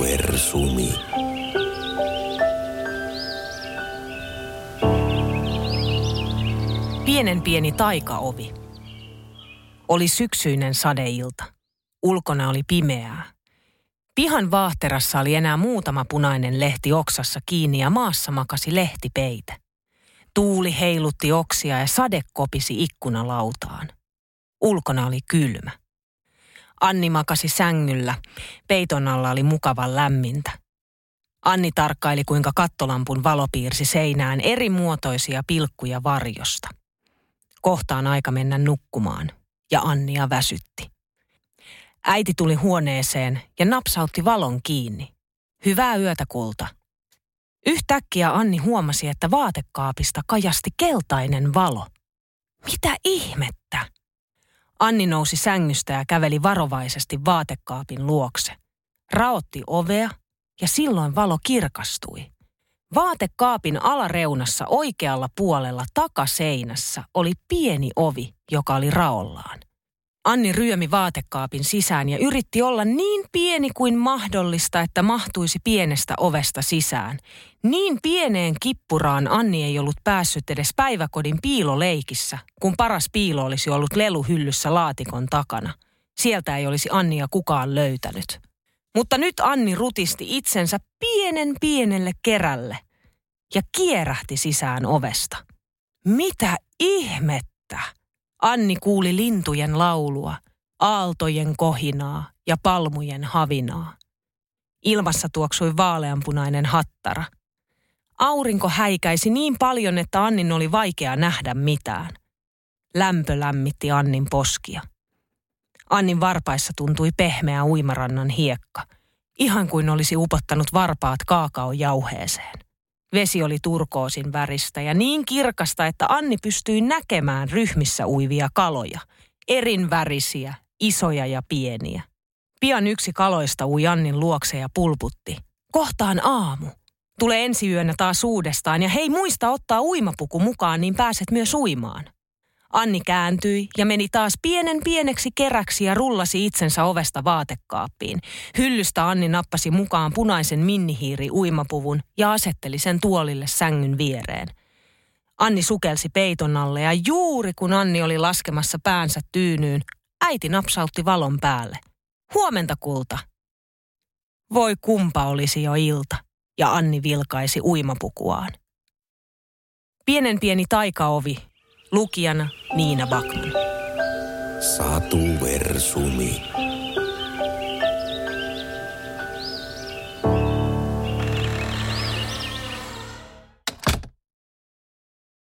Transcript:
versumi. Pienen pieni taikaovi. Oli syksyinen sadeilta. Ulkona oli pimeää. Pihan vaahterassa oli enää muutama punainen lehti oksassa kiinni ja maassa makasi lehtipeite. Tuuli heilutti oksia ja sade kopisi ikkunalautaan. Ulkona oli kylmä. Anni makasi sängyllä. Peiton alla oli mukavan lämmintä. Anni tarkkaili, kuinka kattolampun valo piirsi seinään eri muotoisia pilkkuja varjosta. Kohtaan aika mennä nukkumaan, ja Annia väsytti. Äiti tuli huoneeseen ja napsautti valon kiinni. Hyvää yötä, kulta. Yhtäkkiä Anni huomasi, että vaatekaapista kajasti keltainen valo. Mitä ihmettä? Anni nousi sängystä ja käveli varovaisesti vaatekaapin luokse. Raotti ovea ja silloin valo kirkastui. Vaatekaapin alareunassa oikealla puolella takaseinässä oli pieni ovi, joka oli raollaan. Anni ryömi vaatekaapin sisään ja yritti olla niin pieni kuin mahdollista, että mahtuisi pienestä ovesta sisään. Niin pieneen kippuraan Anni ei ollut päässyt edes päiväkodin piiloleikissä, kun paras piilo olisi ollut leluhyllyssä laatikon takana. Sieltä ei olisi Annia kukaan löytänyt. Mutta nyt Anni rutisti itsensä pienen pienelle kerälle ja kierähti sisään ovesta. Mitä ihmettä? Anni kuuli lintujen laulua, aaltojen kohinaa ja palmujen havinaa. Ilmassa tuoksui vaaleanpunainen hattara. Aurinko häikäisi niin paljon, että Annin oli vaikea nähdä mitään. Lämpö lämmitti Annin poskia. Annin varpaissa tuntui pehmeä uimarannan hiekka, ihan kuin olisi upottanut varpaat kaakaojauheeseen. Vesi oli turkoosin väristä ja niin kirkasta, että Anni pystyi näkemään ryhmissä uivia kaloja. Erin värisiä, isoja ja pieniä. Pian yksi kaloista ui Annin luokse ja pulputti. Kohtaan aamu. Tule ensi yönä taas uudestaan ja hei muista ottaa uimapuku mukaan, niin pääset myös uimaan. Anni kääntyi ja meni taas pienen pieneksi keräksi ja rullasi itsensä ovesta vaatekaappiin. Hyllystä Anni nappasi mukaan punaisen minnihiiri uimapuvun ja asetteli sen tuolille sängyn viereen. Anni sukelsi peiton alle ja juuri kun Anni oli laskemassa päänsä tyynyyn, äiti napsautti valon päälle. Huomenta kulta. Voi kumpa olisi jo ilta, ja Anni vilkaisi uimapukuaan. Pienen pieni taikaovi Lukijana Niina Bakman. Satu Versumi.